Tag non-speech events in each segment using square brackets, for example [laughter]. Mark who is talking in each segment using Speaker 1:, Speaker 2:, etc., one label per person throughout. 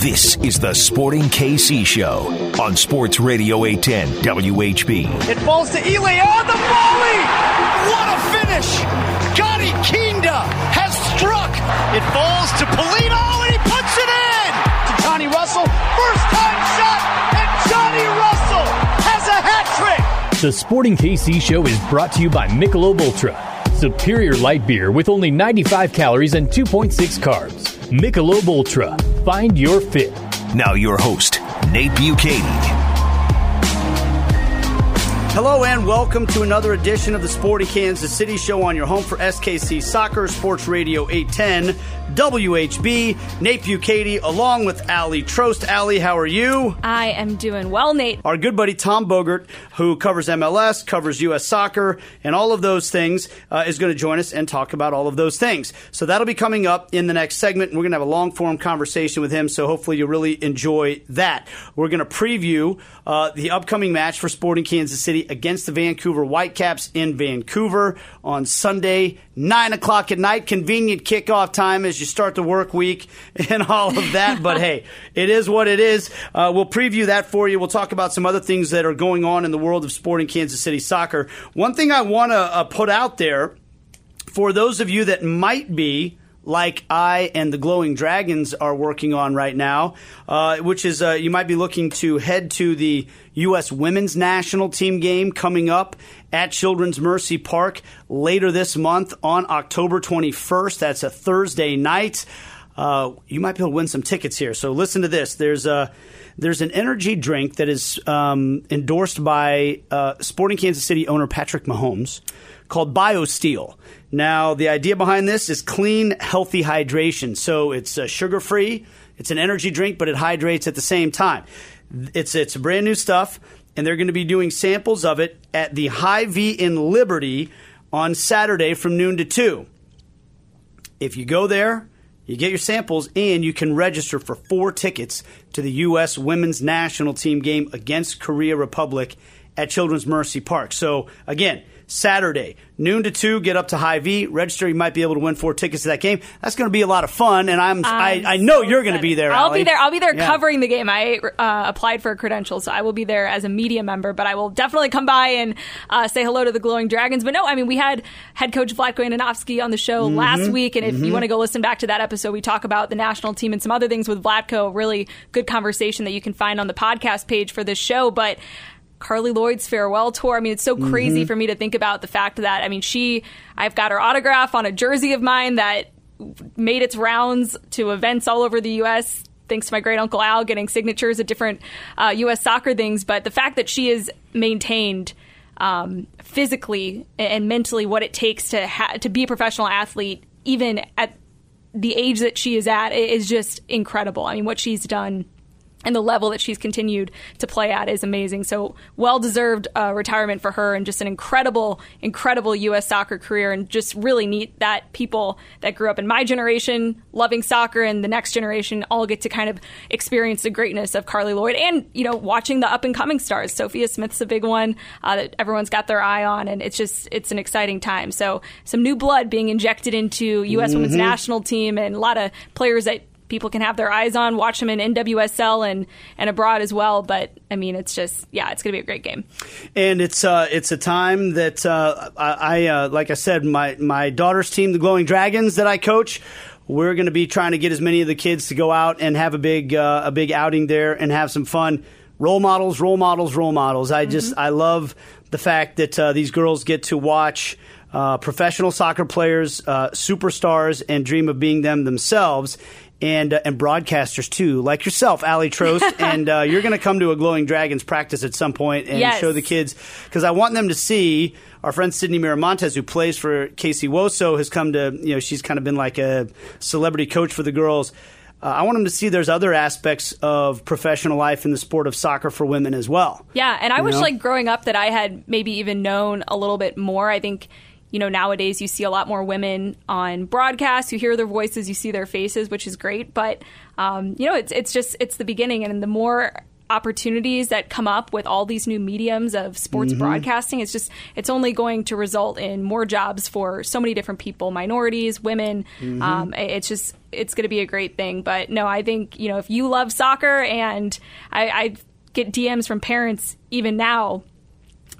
Speaker 1: This is the Sporting KC Show on Sports Radio 810 WHB.
Speaker 2: It falls to Ely on the volley. What a finish! Gadi Kinda has struck. It falls to Polino and he puts it in to Johnny Russell. First time shot, and Johnny Russell has a hat trick.
Speaker 3: The Sporting KC Show is brought to you by Michelob Ultra, superior light beer with only 95 calories and 2.6 carbs. Michelob Ultra. Find your fit.
Speaker 1: Now, your host, Nate Bukaty.
Speaker 4: Hello and welcome to another edition of the Sporty Kansas City Show on your home for SKC Soccer, Sports Radio 810, WHB. Nate Bukaty along with Aly Trost. Aly, how are you?
Speaker 5: I am doing well, Nate.
Speaker 4: Our good buddy Tom Bogert, who covers MLS, covers U.S. soccer, and all of those things, uh, is going to join us and talk about all of those things. So that'll be coming up in the next segment. We're going to have a long form conversation with him, so hopefully you'll really enjoy that. We're going to preview uh, the upcoming match for Sporting Kansas City against the Vancouver Whitecaps in Vancouver on Sunday, 9 o'clock at night. Convenient kickoff time as you start the work week [laughs] and all of that. but hey, it is what it is. Uh, we'll preview that for you. We'll talk about some other things that are going on in the world of Sporting Kansas City soccer. One thing I want to uh, put out there for those of you that might be like I and the Glowing Dragons are working on right now, uh, which is uh, you might be looking to head to the U.S. Women's National Team game coming up at Children's Mercy Park later this month on October 21st. That's a Thursday night. Uh, you might be able to win some tickets here. So listen to this. There's a there's an energy drink that is um, endorsed by uh, Sporting Kansas City owner Patrick Mahomes called BioSteel. Now, the idea behind this is clean, healthy hydration. So it's uh, sugar free, it's an energy drink, but it hydrates at the same time. It's, it's brand new stuff, and they're going to be doing samples of it at the High V in Liberty on Saturday from noon to 2. If you go there, you get your samples, and you can register for four tickets to the U.S. Women's National Team game against Korea Republic at Children's Mercy Park. So, again, Saturday, noon to two. Get up to High V. register. You might be able to win four tickets to that game. That's going to be a lot of fun, and I'm, I'm I, I know so you're going to be there.
Speaker 5: I'll
Speaker 4: Aly.
Speaker 5: be there. I'll be there yeah. covering the game. I uh, applied for a credential, so I will be there as a media member. But I will definitely come by and uh, say hello to the Glowing Dragons. But no, I mean we had head coach Vlatko Andonovski on the show mm-hmm. last week, and if mm-hmm. you want to go listen back to that episode, we talk about the national team and some other things with Vlatko. Really good conversation that you can find on the podcast page for this show, but. Carli Lloyd's farewell tour. I mean, it's so crazy mm-hmm. for me to think about the fact that, I mean, she, I've got her autograph on a jersey of mine that made its rounds to events all over the U.S. Thanks to my great uncle Al getting signatures at different uh, U.S. soccer things. But the fact that she has maintained um, physically and mentally what it takes to ha- to be a professional athlete, even at the age that she is at, is just incredible. I mean, what she's done and the level that she's continued to play at is amazing. So well deserved uh, retirement for her, and just an incredible, incredible U.S. soccer career, and just really neat that people that grew up in my generation loving soccer and the next generation all get to kind of experience the greatness of Carli Lloyd, and you know watching the up and coming stars. Sophia Smith's a big one uh, that everyone's got their eye on, and it's just it's an exciting time. So some new blood being injected into U.S. Mm-hmm. Women's National Team, and a lot of players that people can have their eyes on, watch them in NWSL and and abroad as well. But I mean, it's just yeah, it's going to be a great game.
Speaker 4: And it's uh, it's a time that uh, I, uh, like I said, my my daughter's team, the Glowing Dragons, that I coach. We're going to be trying to get as many of the kids to go out and have a big uh, a big outing there and have some fun. Role models, role models, role models. I just mm-hmm. I love the fact that uh, these girls get to watch. Uh, professional soccer players, uh, superstars, and dream of being them themselves and uh, and broadcasters too, like yourself, Aly Trost, [laughs] and uh, you're going to come to a Glowing Dragons practice at some point and
Speaker 5: yes.
Speaker 4: show the kids because I want them to see our friend Sydney Miramontes, who plays for KC Woso, has come to you know she's kind of been like a celebrity coach for the girls. Uh, I want them to see there's other aspects of professional life in the sport of soccer for women as well.
Speaker 5: Yeah, and I wish know? like growing up that I had maybe even known a little bit more. I think you know, nowadays you see a lot more women on broadcasts. You hear their voices, you see their faces, which is great. But um, you know, it's it's just it's the beginning, and the more opportunities that come up with all these new mediums of sports
Speaker 4: Mm-hmm.
Speaker 5: broadcasting, it's just it's only going to result in more jobs for so many different people, minorities, women.
Speaker 4: Mm-hmm.
Speaker 5: Um, it's just it's going to be a great thing. But no, I think you know if you love soccer, and I, I get DMs from parents even now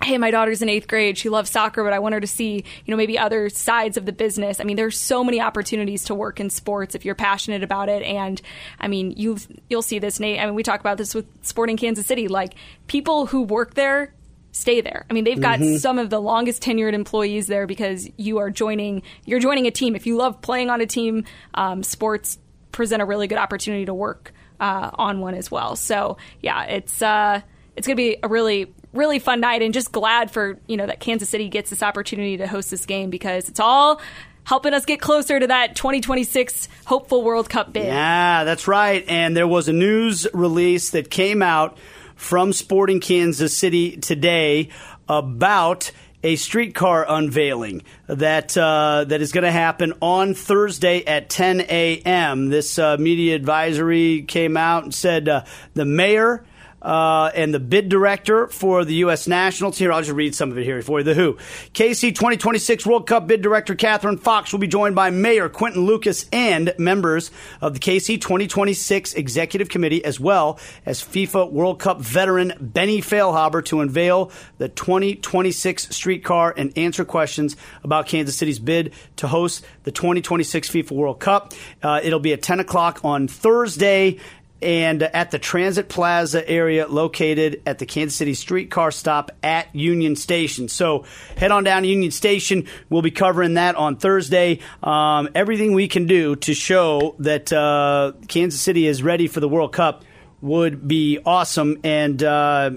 Speaker 5: hey, my daughter's in eighth grade. She loves soccer, but I want her to see, you know, maybe other sides of the business. I mean, there's so many opportunities to work in sports if you're passionate about it. And I mean, you you'll see this, Nate. I mean, we talk about this with Sporting Kansas City. Like people who work there stay there. I mean, they've got some of the longest tenured employees there because you are joining. You're joining a team. If you love playing on a team, um, sports present a really good opportunity to work uh, on one as well. So yeah, it's uh, it's going to be a really really fun night, and just glad for you know that Kansas City gets this opportunity to host this game because it's all helping us get closer to that 2026 hopeful World Cup bid.
Speaker 4: Yeah, that's right. And there was a news release that came out from Sporting Kansas City today about a streetcar unveiling that uh, that is going to happen on Thursday at 10 a.m. This uh, media advisory came out and said uh, the mayor uh, and the bid director for the U.S. Nationals. Here, I'll just read some of it here for you. The Who. KC 2026 World Cup bid director Catherine Fox will be joined by Mayor Quinton Lucas and members of the KC 2026 Executive Committee, as well as FIFA World Cup veteran Benny Feilhaber to unveil the 2026 streetcar and answer questions about Kansas City's bid to host the 2026 FIFA World Cup. Uh, it'll be at 10 o'clock on Thursday and at the Transit Plaza area located at the Kansas City streetcar stop at Union Station. So head on down to Union Station. We'll be covering that on Thursday. Um, everything we can do to show that uh, Kansas City is ready for the World Cup would be awesome. And uh,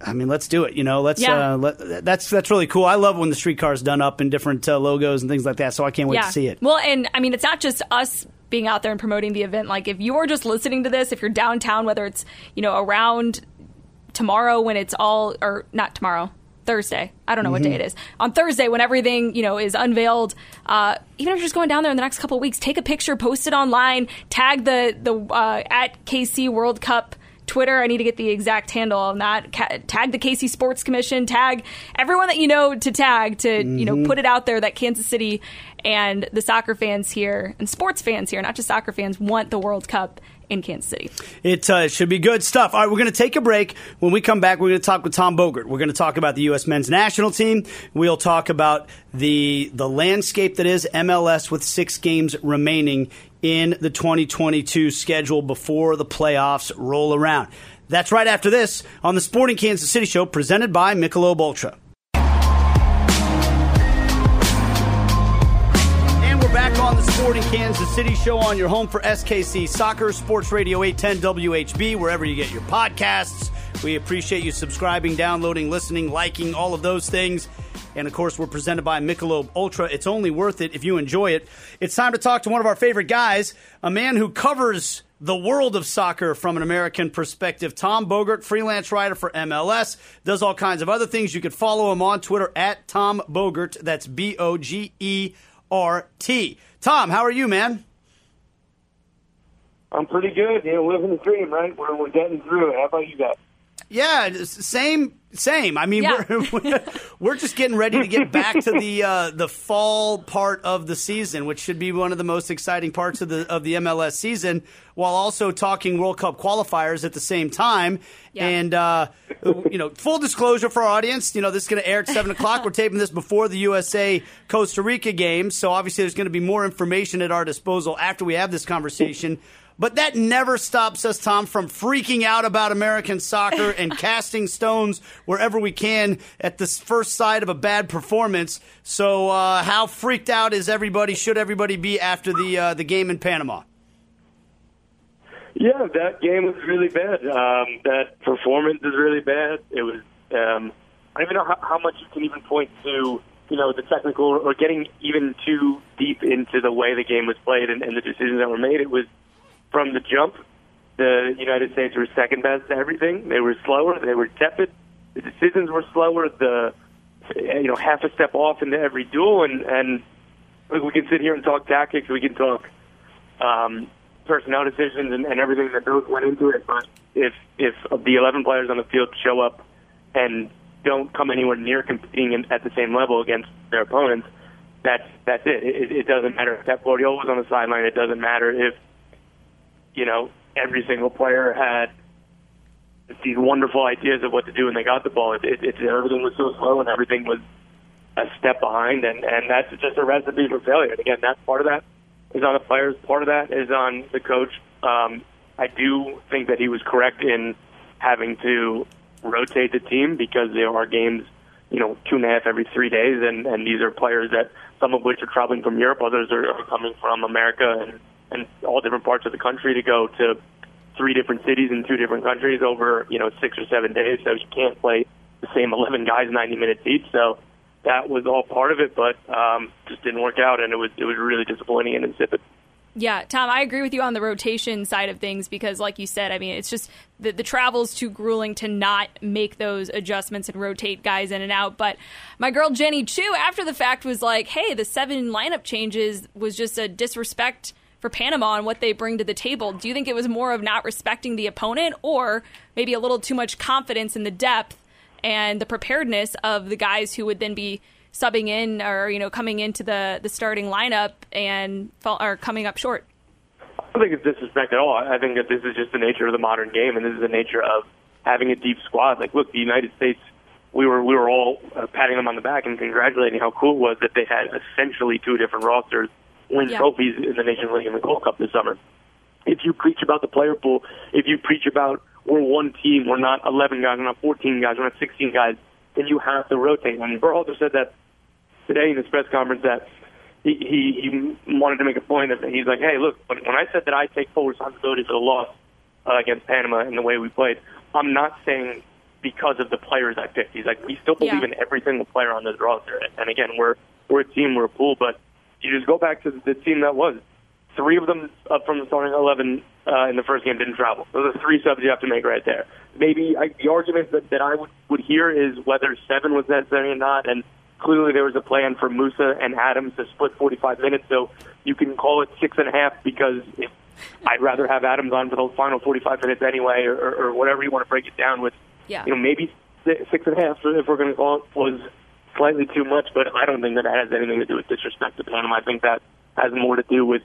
Speaker 4: I mean, let's do it. You know, let's.
Speaker 5: Yeah.
Speaker 4: Uh, let, that's that's really cool. I love when the streetcar is done up in different uh, logos and things like that. So I can't wait to see it.
Speaker 5: Well, and I mean, it's not just us being out there and promoting the event. Like, if you're just listening to this, if you're downtown, whether it's you know around tomorrow when it's all or not tomorrow. Thursday. I don't know what day
Speaker 4: Mm-hmm.
Speaker 5: it is. On Thursday, when everything you know is unveiled, uh, even if you're just going down there in the next couple of weeks, take a picture, post it online, tag the the uh, at KC World Cup Twitter. I need to get the exact handle on that. Ca- tag the KC Sports Commission. Tag everyone that you know to tag to you know put it out there that Kansas City and the soccer fans here and sports fans here, not just soccer fans, want the World Cup in Kansas City.
Speaker 4: It uh, should be good stuff. All right, we're going to take a break. When we come back, we're going to talk with Tom Bogert. We're going to talk about the U.S. men's national team. We'll talk about the the landscape that is MLS with six games remaining in the 2022 schedule before the playoffs roll around. That's right after this on the Sporting Kansas City Show, presented by Michelob Ultra. Kansas City Show on your home for SKC Soccer, Sports Radio 810 WHB, wherever you get your podcasts. We appreciate you subscribing, downloading, listening, liking, all of those things. And of course, we're presented by Michelob Ultra. It's only worth it if you enjoy it. It's time to talk to one of our favorite guys, a man who covers the world of soccer from an American perspective. Tom Bogert, freelance writer for MLS, does all kinds of other things. You could follow him on Twitter at Tom Bogert. That's B O G E R T. Tom, how are you, man?
Speaker 6: I'm pretty good. You know, living the dream, right? We're, we're getting through it. How about you guys?
Speaker 4: Yeah, same, same. I mean,
Speaker 5: Yeah. [laughs]
Speaker 4: we're we're just getting ready to get back to the uh, the fall part of the season, which should be one of the most exciting parts of the of the MLS season, while also talking World Cup qualifiers at the same time.
Speaker 5: Yeah.
Speaker 4: And uh, you know, full disclosure for our audience, you know, this is going to air at seven o'clock. We're taping this before the USA Costa Rica game, so obviously there's going to be more information at our disposal after we have this conversation. But that never stops us, Tom, from freaking out about American soccer [laughs] and casting stones wherever we can at the first sight of a bad performance. So, uh, how freaked out is everybody? Should everybody be after the uh, the game in Panama?
Speaker 6: Yeah, that game was really bad. Um, that performance is really bad. It was. Um, I don't even know how, how much you can even point to, you know, the technical or getting even too deep into the way the game was played and, and the decisions that were made. It was from the jump. The United States were second best to everything. They were slower. They were tepid. The decisions were slower. The you know half a step off into every duel, and and we can sit here and talk tactics. We can talk um, personnel decisions and, and everything that those went into it. But if if the 11 players on the field show up and don't come anywhere near competing in, at the same level against their opponents, that's that's it. It, it doesn't matter if Pep Guardiola was on the sideline. It doesn't matter if you know every single player had these wonderful ideas of what to do when they got the ball. It, it, it, everything was so slow and everything was a step behind, and and that's just a recipe for failure. And again, that's part of that is on the players. Part of that is on the coach. Um, I do think that he was correct in having to rotate the team because there are games, you know, two and a half every three days, and and these are players that some of which are traveling from Europe, others are, are coming from America and and all different parts of the country to go to three different cities in two different countries over you know six or seven days. So you can't play the same 11 guys 90 minutes each. So that was all part of it, but um, just didn't work out, and it was it was really disappointing and insipid.
Speaker 5: Yeah, Tom, I agree with you on the rotation side of things because, like you said, I mean, it's just the, the travel's too grueling to not make those adjustments and rotate guys in and out. But my girl Jenny Chiu, after the fact, was like, hey, the seven lineup changes was just a disrespect for Panama and what they bring to the table. Do you think it was more of not respecting the opponent or maybe a little too much confidence in the depth and the preparedness of the guys who would then be subbing in or you know coming into the the starting lineup and fall, are coming up short?
Speaker 6: I don't think it's disrespect at all. I think that this is just the nature of the modern game, and this is the nature of having a deep squad. Like, look, the United States, we were we were all uh, patting them on the back and congratulating how cool it was that they had essentially two different rosters win yeah. trophies in the Nations League and the Gold Cup this summer. If you preach about the player pool, if you preach about we're one team, we're not 11 guys, we're not 14 guys, we're not 16 guys, then you have to rotate. And Berhalter said that today in his press conference that he, he, he wanted to make a point that he's like, hey, look, when, when I said that I take full responsibility for the loss uh, against Panama and the way we played, I'm not saying because of the players I picked. He's like, we still believe yeah. in every single player on this roster. And again, we're we're a team, we're a pool, but you just go back to the team that was. Three of them up from the starting 11 uh, in the first game didn't travel. Those are three subs you have to make right there. Maybe I, the argument that, that I would, would hear is whether seven was necessary or not, and clearly there was a plan for Musah and Adams to split 45 minutes, so you can call it six and a half because if, I'd rather have Adams on for the final 45 minutes anyway, or, or whatever you want to break it down with.
Speaker 5: Yeah.
Speaker 6: You know, maybe six and a half, if we're going to call it, was slightly too much, but I don't think that has anything to do with disrespect to Panama. I think that has more to do with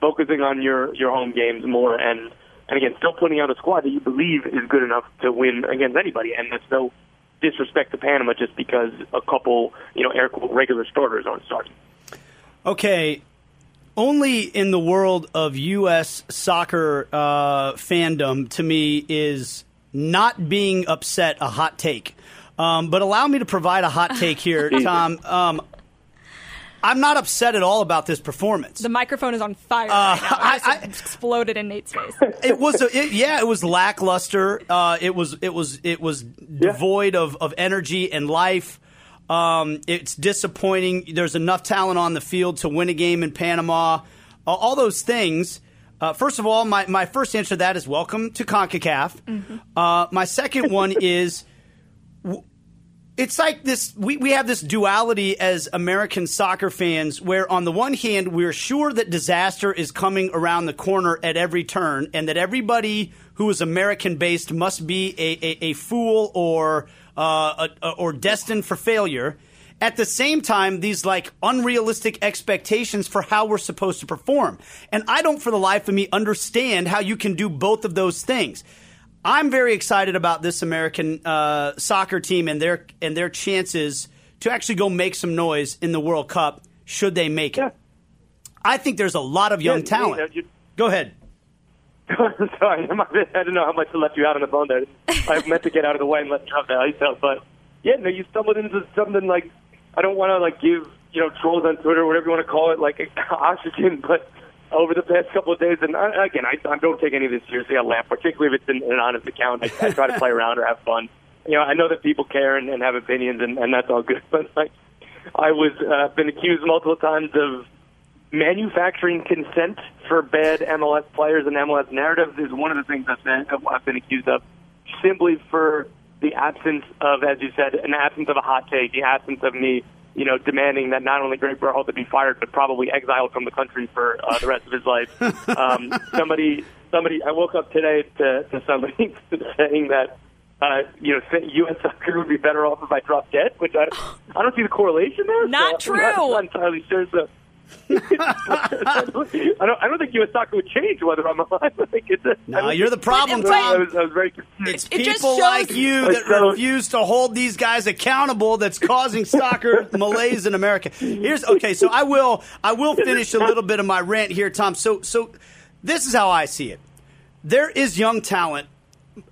Speaker 6: focusing on your your home games more and and again still putting out a squad that you believe is good enough to win against anybody. And that's no disrespect to Panama just because a couple you know air regular starters aren't starting.
Speaker 4: Okay. Only in the world of U.S. soccer uh, fandom, to me, is not being upset a hot take. Um, but allow me to provide a hot take here, [laughs] Tom. Um, I'm not upset at all about this performance.
Speaker 5: The microphone is on fire uh, right now. I, I, exploded in Nate's face. [laughs]
Speaker 4: It was, a, it, yeah, it was lackluster. Uh, it was, it was, it was yeah. devoid of, of energy and life. Um, it's disappointing. There's enough talent on the field to win a game in Panama. Uh, all those things. Uh, first of all, my, my first answer to that is welcome to CONCACAF. Mm-hmm. Uh, my second one [laughs] is it's like this we, we have this duality as American soccer fans where on the one hand we're sure that disaster is coming around the corner at every turn and that everybody who is American based must be a, a, a fool or uh, a, or destined for failure. At the same time, these like unrealistic expectations for how we're supposed to perform. And I don't for the life of me understand how you can do both of those things. I'm very excited about this American uh, soccer team and their and their chances to actually go make some noise in the World Cup should they make it. I think there's a lot of young yeah, talent. You, go ahead. [laughs]
Speaker 6: Sorry, I didn't know how much I left you out on the phone there. [laughs] I meant to get out of the way and let you have the ice out, but yeah, no, you stumbled into something like I don't want to like give you know trolls on Twitter, or whatever you want to call it, like a [laughs] oxygen, but over the past couple of days. And I, again, I, I don't take any of this seriously. I laugh, particularly if it's an, an honest account. I, I try to play around or have fun. You know, I know that people care and, and have opinions, and, and that's all good. [laughs] But like, I was uh, been accused multiple times of manufacturing consent for bad MLS players and MLS narratives is one of the things I've been, I've been accused of, simply for the absence of, as you said, an absence of a hot take, the absence of me you know, demanding that not only Greg Berhalter be fired, but probably exiled from the country for uh, the rest of his life. [laughs] Um, somebody, somebody, I woke up today to, to somebody [laughs] saying that, uh, you know, U.S. [laughs] soccer would be better off if I dropped dead, which I, I don't see the correlation there.
Speaker 5: Not
Speaker 6: so
Speaker 5: true.
Speaker 6: I'm not, not entirely sure. So. I don't. I don't think U.S. soccer would change whether I'm alive. [laughs] I think it's. A,
Speaker 4: No, you're the problem,
Speaker 5: But-
Speaker 6: I was, I was very confused.
Speaker 4: It's
Speaker 5: It
Speaker 4: people
Speaker 5: shows-
Speaker 4: like you that
Speaker 6: So-
Speaker 4: refuse to hold these guys accountable that's causing soccer [laughs] malaise in America. Here's okay, so I will I will finish a little bit of my rant here, Tom. So so this is how I see it. There is young talent.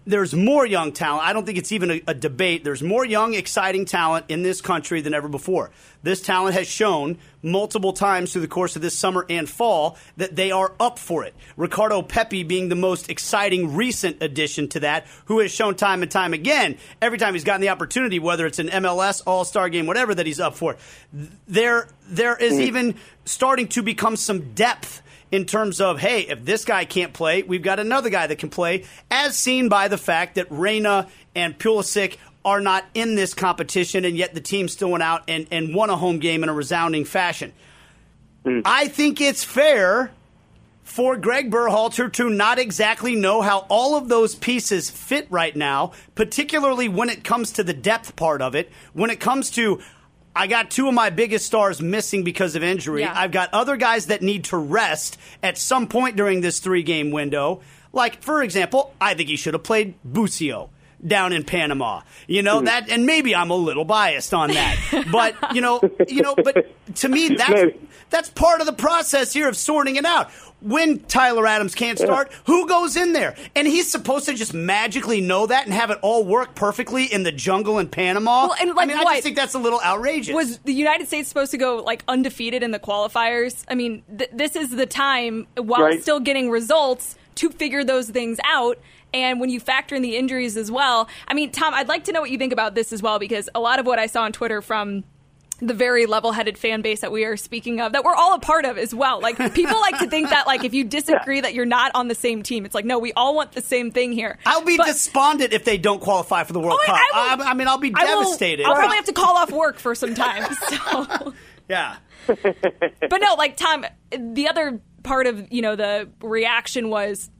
Speaker 4: There's more young talent. I don't think it's even a, a debate. There's more young, exciting talent in this country than ever before. This talent has shown multiple times through the course of this summer and fall that they are up for it. Ricardo Pepi being the most exciting recent addition to that, who has shown time and time again, every time he's gotten the opportunity, whether it's an MLS All Star game, whatever, that he's up for. There, there is mm. even starting to become some depth in terms of, hey, if this guy can't play, we've got another guy that can play, as seen by the fact that Reyna and Pulisic are not in this competition, and yet the team still went out and, and won a home game in a resounding fashion. Hmm. I think it's fair for Greg Berhalter to not exactly know how all of those pieces fit right now, particularly when it comes to the depth part of it, when it comes to I got two of my biggest stars missing because of injury.
Speaker 5: Yeah.
Speaker 4: I've got other guys that need to rest at some point during this three game window. Like, for example, I think he should have played Busio down in Panama. You know, hmm. that and maybe I'm a little biased on that. [laughs] but, you know, you know, but to me that's
Speaker 6: Maybe.
Speaker 4: that's part of the process here of sorting it out. When Tyler Adams can't start, who goes in there? And he's supposed to just magically know that and have it all work perfectly in the jungle in Panama.
Speaker 5: Well, and,
Speaker 4: I
Speaker 5: like,
Speaker 4: mean, I just think that's a little outrageous.
Speaker 5: Was the United States supposed to go like undefeated in the qualifiers? I mean, th- this is the time while
Speaker 6: Right.
Speaker 5: still getting results to figure those things out. And when you factor in the injuries as well, I mean, Tom, I'd like to know what you think about this as well because a lot of what I saw on Twitter from the very level-headed fan base that we are speaking of that we're all a part of as well like people like to think that like if you disagree that you're not on the same team it's like no we all want the same thing here
Speaker 4: I'll be
Speaker 5: But-
Speaker 4: despondent if they don't qualify for the World
Speaker 5: Oh,
Speaker 4: Cup.
Speaker 5: I will-
Speaker 4: I, I mean, I'll be
Speaker 5: I will-
Speaker 4: devastated.
Speaker 5: I'll probably have to call off work for some time [laughs] so
Speaker 4: yeah.
Speaker 5: but no, like Tom, the other part of you know the reaction was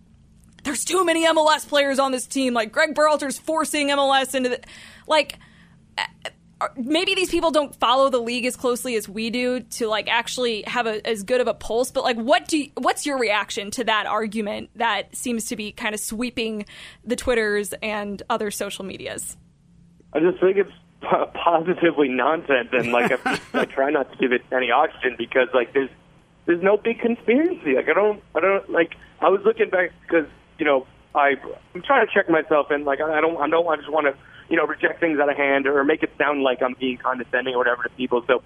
Speaker 5: there's too many MLS players on this team. Like Greg Berhalter's forcing MLS into the like. uh, Maybe these people don't follow the league as closely as we do to like actually have a, as good of a pulse. But like, what do you, what's your reaction to that argument that seems to be kind of sweeping the twitters and other social medias?
Speaker 6: I just think it's positively nonsense, and like I, [laughs] I try not to give it any oxygen because like there's there's no big conspiracy. Like I don't I don't like I was looking back because you know I I'm trying to check myself and like I don't I don't I just want to you know reject things out of hand or make it sound like I'm being condescending or whatever to people. So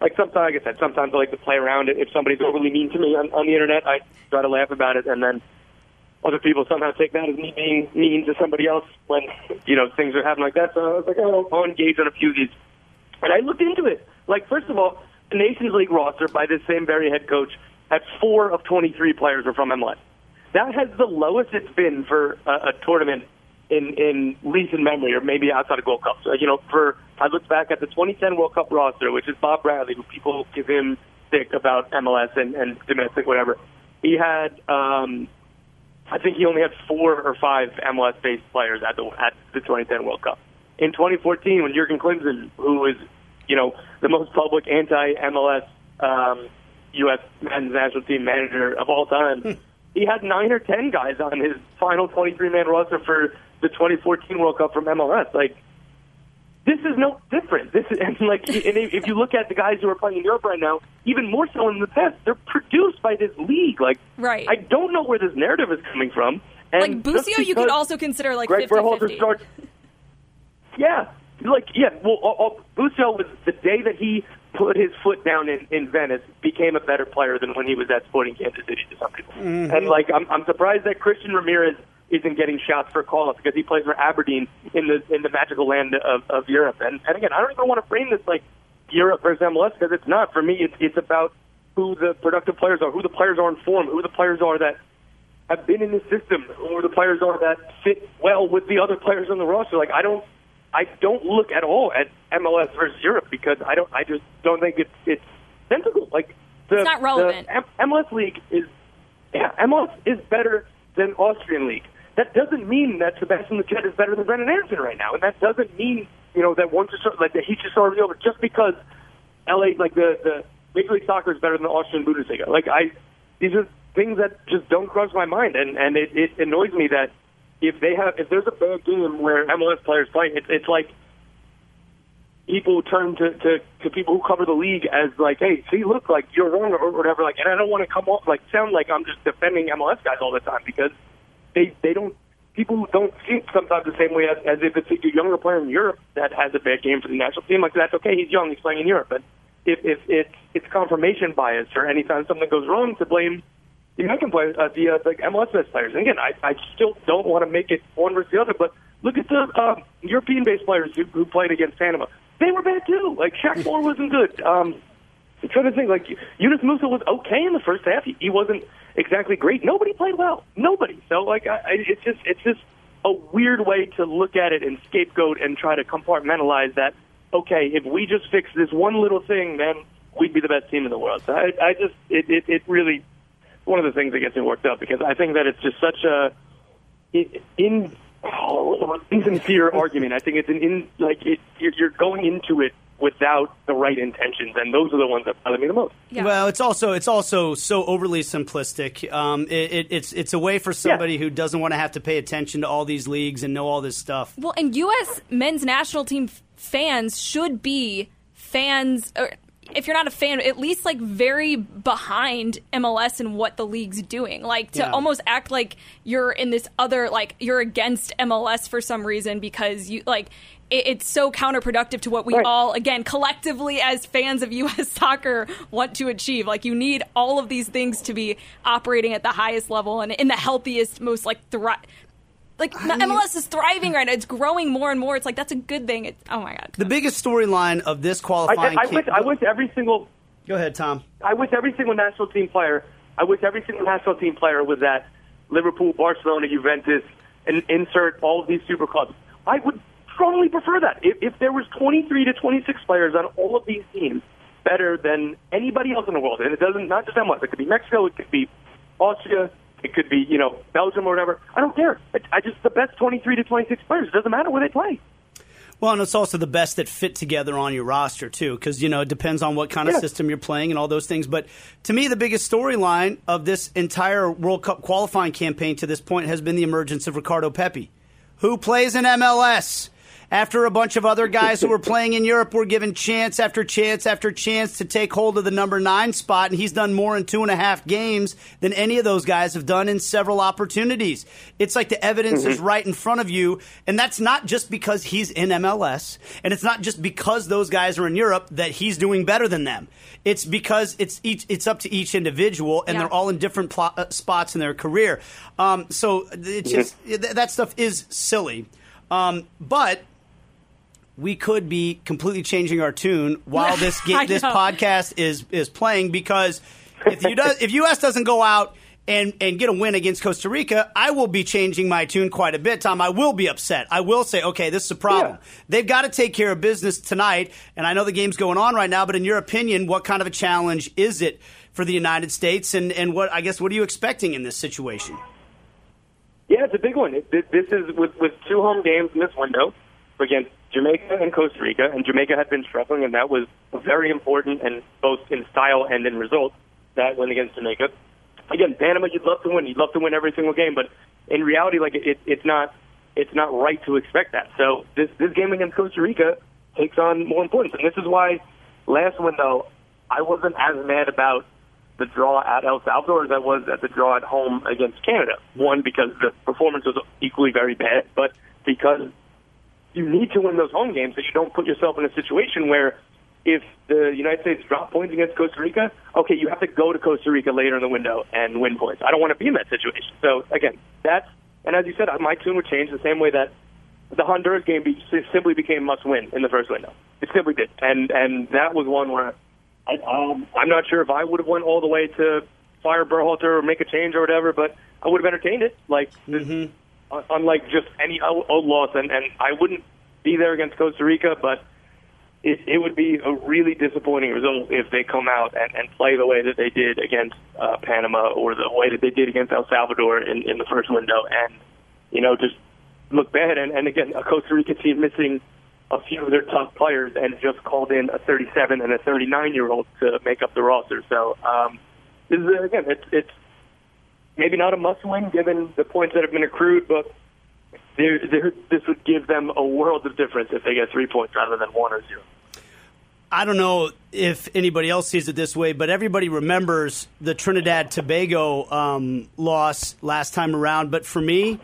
Speaker 6: like sometimes like I said sometimes I like to play around. If somebody's overly mean to me on, on the internet, I try to laugh about it and then other people somehow take that as me being mean to somebody else when you know things are happening like that. So I was like, oh, I'll engage on a few of these, and I looked into it. Like first of all, the Nations League roster by this same very head coach had four of 23 players are from MLS. That has the lowest it's been for a, a tournament in in recent memory, or maybe outside of Gold Cup. So, you know, for I looked back at the 2010 World Cup roster, which is Bob Bradley, who people give him stick about MLS and, and domestic whatever. He had um, I think he only had four or five MLS-based players at the at the 2010 World Cup. In 2014, when Jurgen Klinsmann, who is you know the most public anti-MLS um, U.S. men's national team manager of all time, he had nine or ten guys on his final 23-man roster for the 2014 World Cup from MLS. Like this is no different. This is [laughs] and like and if you look at the guys who are playing in Europe right now, even more so in the past, they're produced by this league. Like
Speaker 5: Right.
Speaker 6: I don't know where this narrative is coming from. And
Speaker 5: Like Busio, you could also consider like
Speaker 6: Greg
Speaker 5: 50
Speaker 6: Berhalter starts. Yeah, like yeah. Well, uh, uh, Busio was the day that he put his foot down in, in Venice became a better player than when he was at Sporting Kansas City to some people. Mm-hmm. And like I'm I'm surprised that Christian Ramirez isn't getting shots for call ups because he plays for Aberdeen in the in the magical land of, of Europe. And and again, I don't even want to frame this like Europe versus MLS because it's not. For me, it's it's about who the productive players are, who the players are in form, who the players are that have been in the system, who the players are that fit well with the other players on the roster. Like I don't I don't look at all at MLS versus Europe because I don't. I just don't think it's it's sensible. Like the,
Speaker 5: It's not relevant.
Speaker 6: The M- MLS league is yeah, MLS is better than Austrian league. That doesn't mean that Sebastian Lletget is better than Brenden Aaronson right now, and that doesn't mean you know that once just like that he just already over just because LA like the the Major League Soccer is better than the Austrian Bundesliga. Like I, these are things that just don't cross my mind, and and it, it annoys me that if they have if there's a bad game where MLS players play, it's it's like people turn to, to to people who cover the league as like, hey, see, look, like you're wrong or whatever. Like, and I don't want to come off like sound like I'm just defending MLS guys all the time because they they don't people don't see sometimes the same way as, as if it's a younger player in Europe that has a bad game for the national team. Like that's okay, he's young, he's playing in Europe, but if if it's it's confirmation bias or anytime something goes wrong to blame American players, uh, the uh, the MLS players. And again, I I still don't want to make it one versus the other, but look at the uh, European-based players who, who played against Panama. They were bad too. Like Shaq Moore wasn't good. Um, I'm trying to think. Like Yunus Musah was okay in the first half. He, he wasn't exactly great. Nobody played well. Nobody. So like, I, I, it's just it's just a weird way to look at it and scapegoat and try to compartmentalize that. Okay, if we just fix this one little thing, then we'd be the best team in the world. So I, I just it, it it really one of the things that gets me worked up because I think that it's just such a in oh, insincere argument. I think it's an in like it, you're you're going into it without the right intentions, and those are the ones that bother me the most.
Speaker 5: Yeah.
Speaker 4: Well, it's also it's also so overly simplistic. Um, it, it, it's it's a way for somebody who doesn't want to have to pay attention to all these leagues and know all this stuff.
Speaker 5: Well, and U.S. men's national team f- fans should be fans. Or if you're not a fan, at least like very behind MLS and what the league's doing. Like to
Speaker 4: Yeah.
Speaker 5: almost act like you're in this other, like you're against MLS for some reason because you like. it- It's so counterproductive to what we
Speaker 6: Right.
Speaker 5: all, again, collectively as fans of [laughs] U.S. soccer want to achieve. Like, you need all of these things to be operating at the highest level and in the healthiest, most like thri- like MLS is thriving right now. It's growing more and more. It's like that's a good thing. It, oh my god.
Speaker 4: The biggest storyline of this
Speaker 6: I,
Speaker 4: qualifying.
Speaker 6: I, I
Speaker 4: camp-
Speaker 6: wish I wish every single
Speaker 4: Go ahead, Tom.
Speaker 6: I wish every single national team player, I wish every single national team player was at Liverpool, Barcelona, Juventus, and insert all of these super clubs. I would strongly prefer that. If, if there was 23 to 26 players on all of these teams better than anybody else in the world, and it doesn't not just MLS, it could be Mexico, it could be Austria, it could be you know Belgium or whatever. I don't care. I, I just the best 23 to 26 players. It doesn't matter where they play.
Speaker 4: Well, and it's also the best that fit together on your roster too, because you know it depends on what kind of
Speaker 6: Yeah.
Speaker 4: system you're playing and all those things. But to me, the biggest storyline of this entire World Cup qualifying campaign to this point has been the emergence of Ricardo Pepi, who plays in MLS. After a bunch of other guys who were playing in Europe were given chance after chance after chance to take hold of the number nine spot, and he's done more in two and a half games than any of those guys have done in several opportunities. It's like the evidence is right in front of you, and that's not just because he's in MLS, and it's not just because those guys are in Europe that he's doing better than them. It's because it's each it's up to each individual, and
Speaker 5: Yeah.
Speaker 4: they're all in different pl- uh, spots in their career. Um, so it's just th- that stuff is silly, um, but we could be completely changing our tune while [laughs] this
Speaker 5: I
Speaker 4: ga- this podcast is is playing because if you does if US doesn't go out and and get a win against Costa Rica, I will be changing my tune quite a bit, Tom. I will be upset. I will say, okay, this is a problem.
Speaker 6: Yeah.
Speaker 4: They've got to take care of business tonight, and I know the game's going on right now, but in your opinion, what kind of a challenge is it for the United States and and what I guess what are you expecting in this situation?
Speaker 6: Yeah, it's a big one. It, this is with with two home games in this window against Jamaica and Costa Rica, and Jamaica had been struggling, and that was very important, and both in style and in result. That win against Jamaica. Again, Panama, you'd love to win. You'd love to win every single game, but in reality, like it, it's not it's not right to expect that. So this this game against Costa Rica takes on more importance, and this is why last window I wasn't as mad about the draw at El Salvador as I was at the draw at home against Canada. One, because the performance was equally very bad, but because you need to win those home games so you don't put yourself in a situation where if the United States drop points against Costa Rica, okay, you have to go to Costa Rica later in the window and win points. I don't want to be in that situation. So again, that's and as you said, my tune would change the same way that the Honduras game be, simply became must win in the first window. It simply did, and and that was one where I, um, I'm not sure if I would have went all the way to fire Berhalter or make a change or whatever, but I would have entertained it. Like, un- unlike just any old loss, and and I wouldn't be there against Costa Rica, but it, it would be a really disappointing result if they come out and, and play the way that they did against uh, Panama or the way that they did against El Salvador in, in the first window, and you know just look bad. And, and again, a Costa Rica team missing a few of their top players and just called in a 37 and a 39 year old to make up the roster. So um, this is again, it's it's maybe not a must win given the points that have been accrued, but they're, they're, this would give them a world of difference if they get three points rather than one or zero.
Speaker 4: I don't know if anybody else sees it this way, but everybody remembers the Trinidad Tobago um, loss last time around. But for me,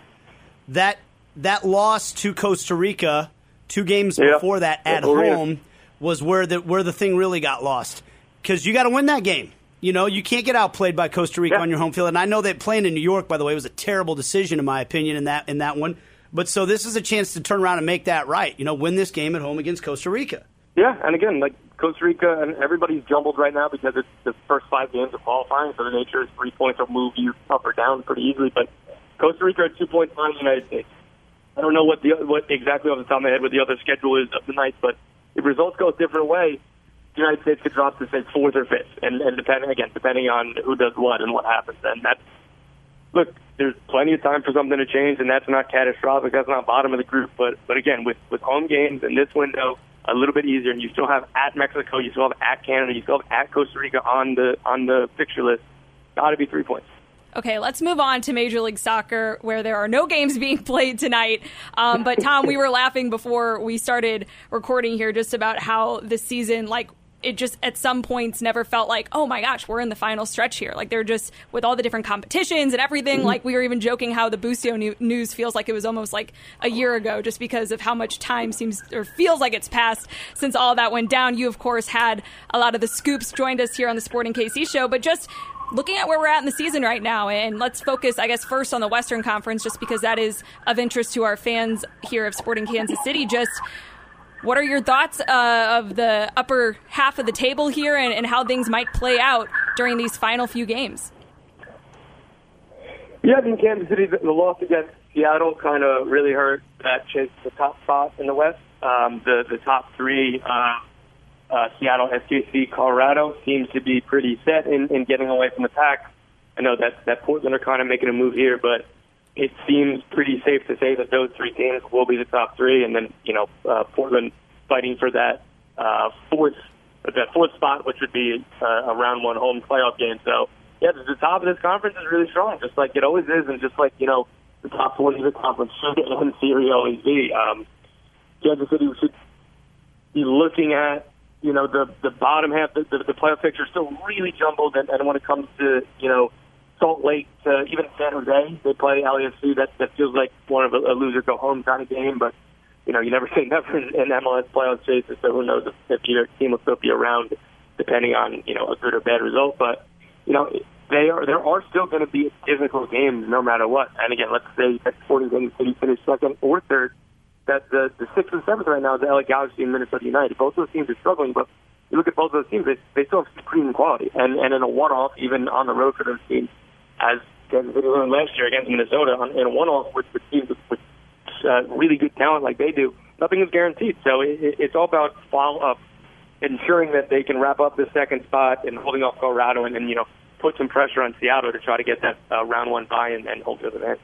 Speaker 4: that that loss to Costa Rica, two games
Speaker 6: Yeah.
Speaker 4: before that at
Speaker 6: yeah.
Speaker 4: home, was where the where the thing really got lost. Because you got to win that game. You know, you can't get outplayed by Costa Rica
Speaker 6: Yeah.
Speaker 4: on your home field. And I know that playing in New York, by the way, was a terrible decision in my opinion in that in that one. But so this is a chance to turn around and make that right. You know, win this game at home against Costa Rica.
Speaker 6: Yeah, and again, like Costa Rica and everybody's jumbled right now because it's the first five games of qualifying, so the nature is three points will move you up or down pretty easily. But Costa Rica are two points behind the United States. I don't know what the what exactly off the top of my head what the other schedule is of the night, but if results go a different way, United States could drop to say fourth or fifth, and and depending again depending on who does what and what happens, and that's look. There's plenty of time for something to change, and that's not catastrophic. That's not bottom of the group, but but again, with with home games in this window, a little bit easier, and you still have at Mexico, you still have at Canada, you still have at Costa Rica on the on the fixture list. Got to be three points.
Speaker 5: Okay, let's move on to Major League Soccer, where there are no games [laughs] being played tonight. Um, but Tom, we were laughing before we started recording here just about how this season, like, it just at some points never felt like, oh my gosh, we're in the final stretch here. Like they're just with all the different competitions and everything. Mm-hmm. Like we were even joking how the Busio news feels like it was almost like a year ago, just because of how much time seems or feels like it's passed since all that went down. You of course had a lot of the scoops joined us here on the Sporting KC show, but just looking at where we're at in the season right now, and let's focus, I guess, first on the Western Conference, just because that is of interest to our fans here of Sporting Kansas City. Just what are your thoughts uh, of the upper half of the table here and, and how things might play out during these final few games?
Speaker 6: Yeah, I in Kansas City, the, loss against Seattle kind of really hurt that chase the top spot in the West. Um, the the top three, uh, uh, Seattle, SKC, Colorado, seems to be pretty set in, in getting away from the pack. I know that that Portland are kind of making a move here, but it seems pretty safe to say that those three teams will be the top three, and then you know uh, Portland fighting for that uh, fourth that fourth spot, which would be uh, a round one home playoff game. So yeah, the, top of this conference is really strong, just like it always is, and just like you know the top twenty of the conference should in theory always be. Um, Kansas City should be looking at you know the the bottom half, the, the, the playoff picture is still really jumbled, and, and when it comes to you know Salt Lake to even San Jose, they play LAFC. That that feels like more of a, a loser go home kind of game, but you know you never [laughs] say never in, MLS playoff chases. So who knows if, if either team will still be around, depending on you know a good or bad result. But you know they are there are still going to be difficult games no matter what. And again, let's say that Sporting Kansas City finish second or third. That the the sixth and seventh right now is LA Galaxy and Minnesota United. Both those teams are struggling, but you look at both those teams, they, they still have supreme quality. And and in a one-off, even on the road for those teams, as City learned last year against Minnesota, on, in a one-off with, with teams with, with uh, really good talent like they do, nothing is guaranteed. So it, it, it's all about follow-up, ensuring that they can wrap up the second spot and holding off Colorado and, and you know put some pressure on Seattle to try to get that uh, round one bye and, and hold to the end.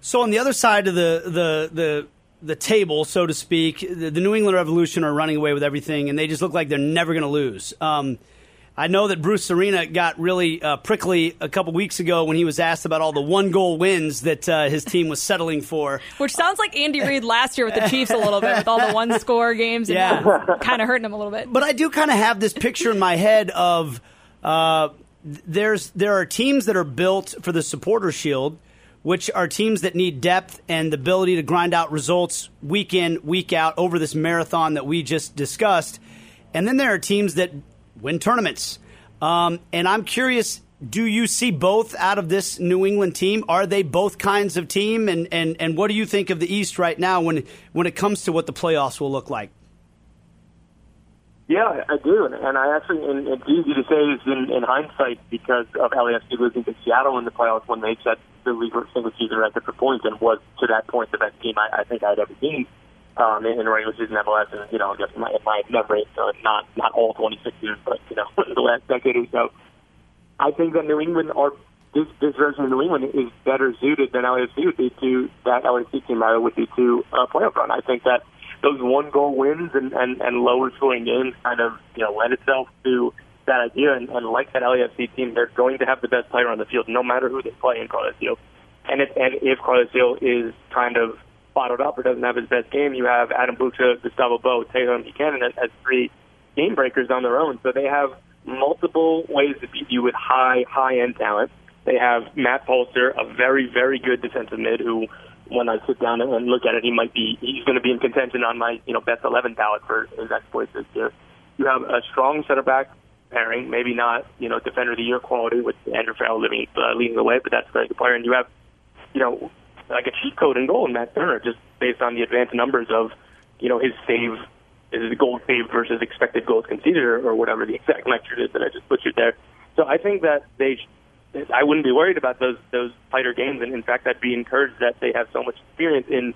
Speaker 4: So on the other side of the the the the table, so to speak, the, the New England Revolution are running away with everything, and they just look like they're never going to lose. Um, I know that Bruce Arena got really uh, prickly a couple weeks ago when he was asked about all the one goal wins that uh, his team was settling for.
Speaker 5: Which sounds like Andy Reid last year with the Chiefs a little bit, with all the one score games and
Speaker 4: Yeah.
Speaker 5: kind of hurting him a little bit.
Speaker 4: But I do kind of have this picture in my head of uh, there's there are teams that are built for the supporter shield, which are teams that need depth and the ability to grind out results week in week out over this marathon that we just discussed, and then there are teams that win tournaments. Um, and I'm curious. Do you see both out of this New England team? Are they both kinds of team? And, and, and what do you think of the East right now when when it comes to what the playoffs will look like?
Speaker 6: Yeah, I do, and, I actually, and it's easy to say this in, in hindsight because of LAFC losing to Seattle in the playoffs when they set the league single season record for points and was to that point the best team I, I think I'd ever seen. Um, in, in regular season MLS, and you know, guess my my memory, so not not all 26 years, but you know, [laughs] the last decade or so. I think that New England are this this version of New England is better suited than LAFC would be to that LAFC team rather would be to a playoff run. I think that those one goal wins and, and, and lower scoring games kind of you know lend itself to that idea. And, and like that LAFC team, they're going to have the best player on the field no matter who they play in Carles Gil. And if and if Carles Gil is kind of bottled up or doesn't have his best game, you have Adam Buksa, Gustavo Bou, Taylor, and Buchanan as, as three game breakers on their own. So they have multiple ways to beat you with high high end talent. They have Matt Polster, a very very good defensive mid who when I sit down and look at it, he might be he's going to be in contention on my you know best eleven ballot for his exploits this year. You have a strong center back pairing, maybe not you know defender of the year quality with Andrew Farrell leading uh, leading the way, but that's a very good player. And you have you know like a cheat code in goal in Matt Turner, just based on the advanced numbers of you know his save his goal saved versus expected goals conceded or, or whatever the exact metric is that I just butchered there. So I think that they I wouldn't be worried about those those tighter games, and in fact, I'd be encouraged that they have so much experience in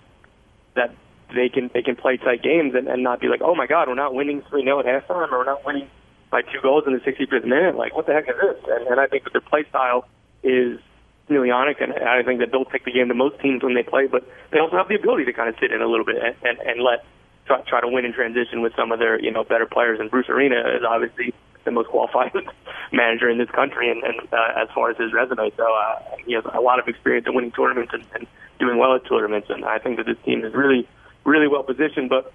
Speaker 6: that they can they can play tight games and, and not be like, oh my God, we're not winning three 0 at halftime, or we're not winning by two goals in the 65th minute. Like, what the heck is this? And, and I think that their play style is Milionic, and I think that they'll take the game to most teams when they play, but they also have the ability to kind of sit in a little bit and, and, and let try, try to win in transition with some of their you know better players. And Bruce Arena is obviously the most qualified [laughs] manager in this country, and, and uh, as far as his resume, so uh, he has a lot of experience in winning tournaments and, and doing well at tournaments. And I think that this team is really, really well positioned. But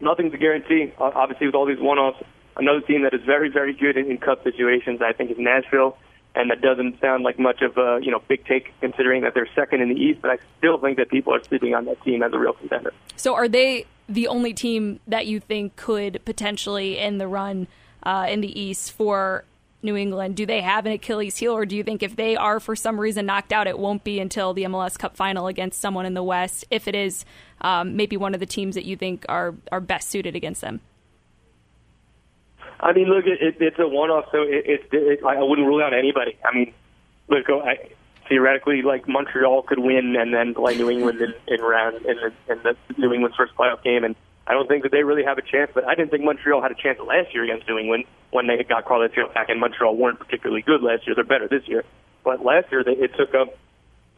Speaker 6: nothing's a guarantee. Obviously, with all these one-offs, another team that is very, very good in, in cup situations, I think, is Nashville. And that doesn't sound like much of a you know big take considering that they're second in the East, but I still think that people are sleeping on that team as a real contender.
Speaker 5: So, are they the only team that you think could potentially end the run uh, in the East for New England? Do they have an Achilles heel, or do you think if they are for some reason knocked out, it won't be until the MLS Cup final against someone in the West? If it is, um, maybe one of the teams that you think are are best suited against them.
Speaker 6: I mean, look, it, it's a one-off, so it, it, it, I wouldn't rule out anybody. I mean, look, I, theoretically, like Montreal could win and then play New England in, in round in the, in the New England's first playoff game, and I don't think that they really have a chance, but I didn't think Montreal had a chance last year against New England when they got Carles Gil back, and Montreal weren't particularly good last year. They're better this year. But last year, they, it took a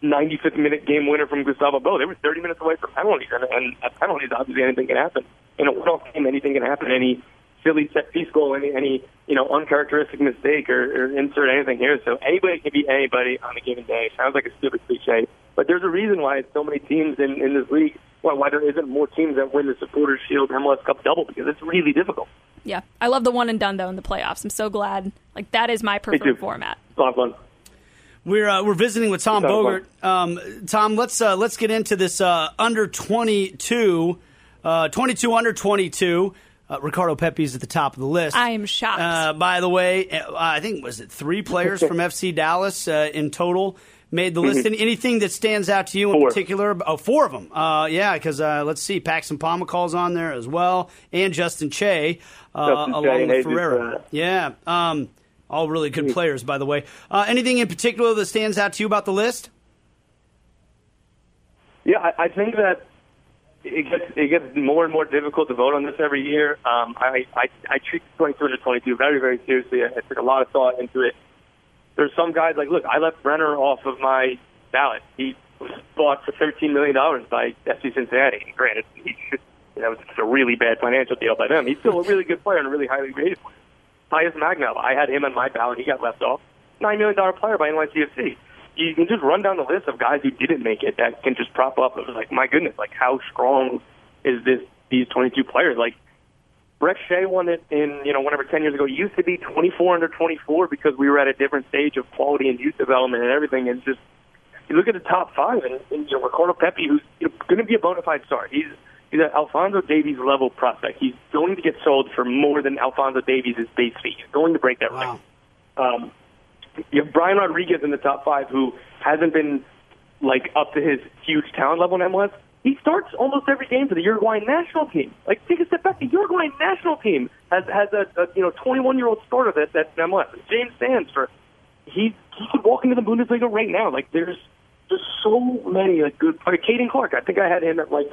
Speaker 6: 95th minute game winner from Gustavo Bou. They were 30 minutes away from penalties, and, and at penalties, obviously, anything can happen. In a one-off game, anything can happen. Any silly set piece goal, any, any you know uncharacteristic mistake, or, or insert anything here. So anybody can beat anybody on a given day. Sounds like a stupid cliche, but there's a reason why so many teams in, in this league why, why there isn't more teams that win the Supporters Shield MLS Cup double because it's really difficult.
Speaker 5: Yeah, I love the one and done though in the playoffs. I'm so glad. Like that is my preferred format.
Speaker 6: It's a lot of fun.
Speaker 4: We're uh, we're visiting with Tom Bogert. Um, Tom, let's uh, let's get into this uh, under 22, uh, 22 under 22. Uh, Ricardo Pepi's at the top of the list.
Speaker 5: I am shocked.
Speaker 4: Uh, by the way, I think was it three players from FC Dallas in total made the list. Mm-hmm. Anything that stands out to you in
Speaker 6: four.
Speaker 4: particular? Oh, four of them. Uh, yeah, because uh, let's see, Paxton Pomykal's on there as well, and Justin Che, uh,
Speaker 6: Justin
Speaker 4: along
Speaker 6: with
Speaker 4: uh, Ferreira. Yeah, um, all really good mm-hmm. players, by the way. Uh, anything in particular that stands out to you about the list?
Speaker 6: Yeah, I, I think that it gets it gets more and more difficult to vote on this every year. Um, I, I I treat 22 to 22 very very seriously. I took a lot of thought into it there's some guys like, look, I left Brenner off of my ballot. He was bought for $13 million by FC Cincinnati. Granted, he you know, a really bad financial deal by them. He's still a really good player and a really highly rated player. Talles Magno, I had him on my ballot. He got left off. $9 million player by NYCFC. You can just run down the list of guys who didn't make it that can just prop up. It was like, my goodness, like how strong is this? These 22 players, like Brek Shea won it in, you know, whenever 10 years ago. It used to be 24 under 24 because we were at a different stage of quality and youth development and everything. And just, you look at the top five, and, and you know, Ricardo Pepi, who's you know, going to be a bona fide star. He's, he's an Alphonso Davies level prospect. He's going to get sold for more than Alphonso Davies' base fee. He's going to break that wow. record. Um, you have Brian Rodriguez in the top five, who hasn't been like up to his huge talent level in MLS, he starts almost every game for the Uruguayan national team. Like, take a step back. The Uruguayan national team has has a, a you know 21 year old starter that that's in MLS. James Sands for he he could walk into the Bundesliga right now. Like, there's just so many like good. Like Caden Clark, I think I had him at like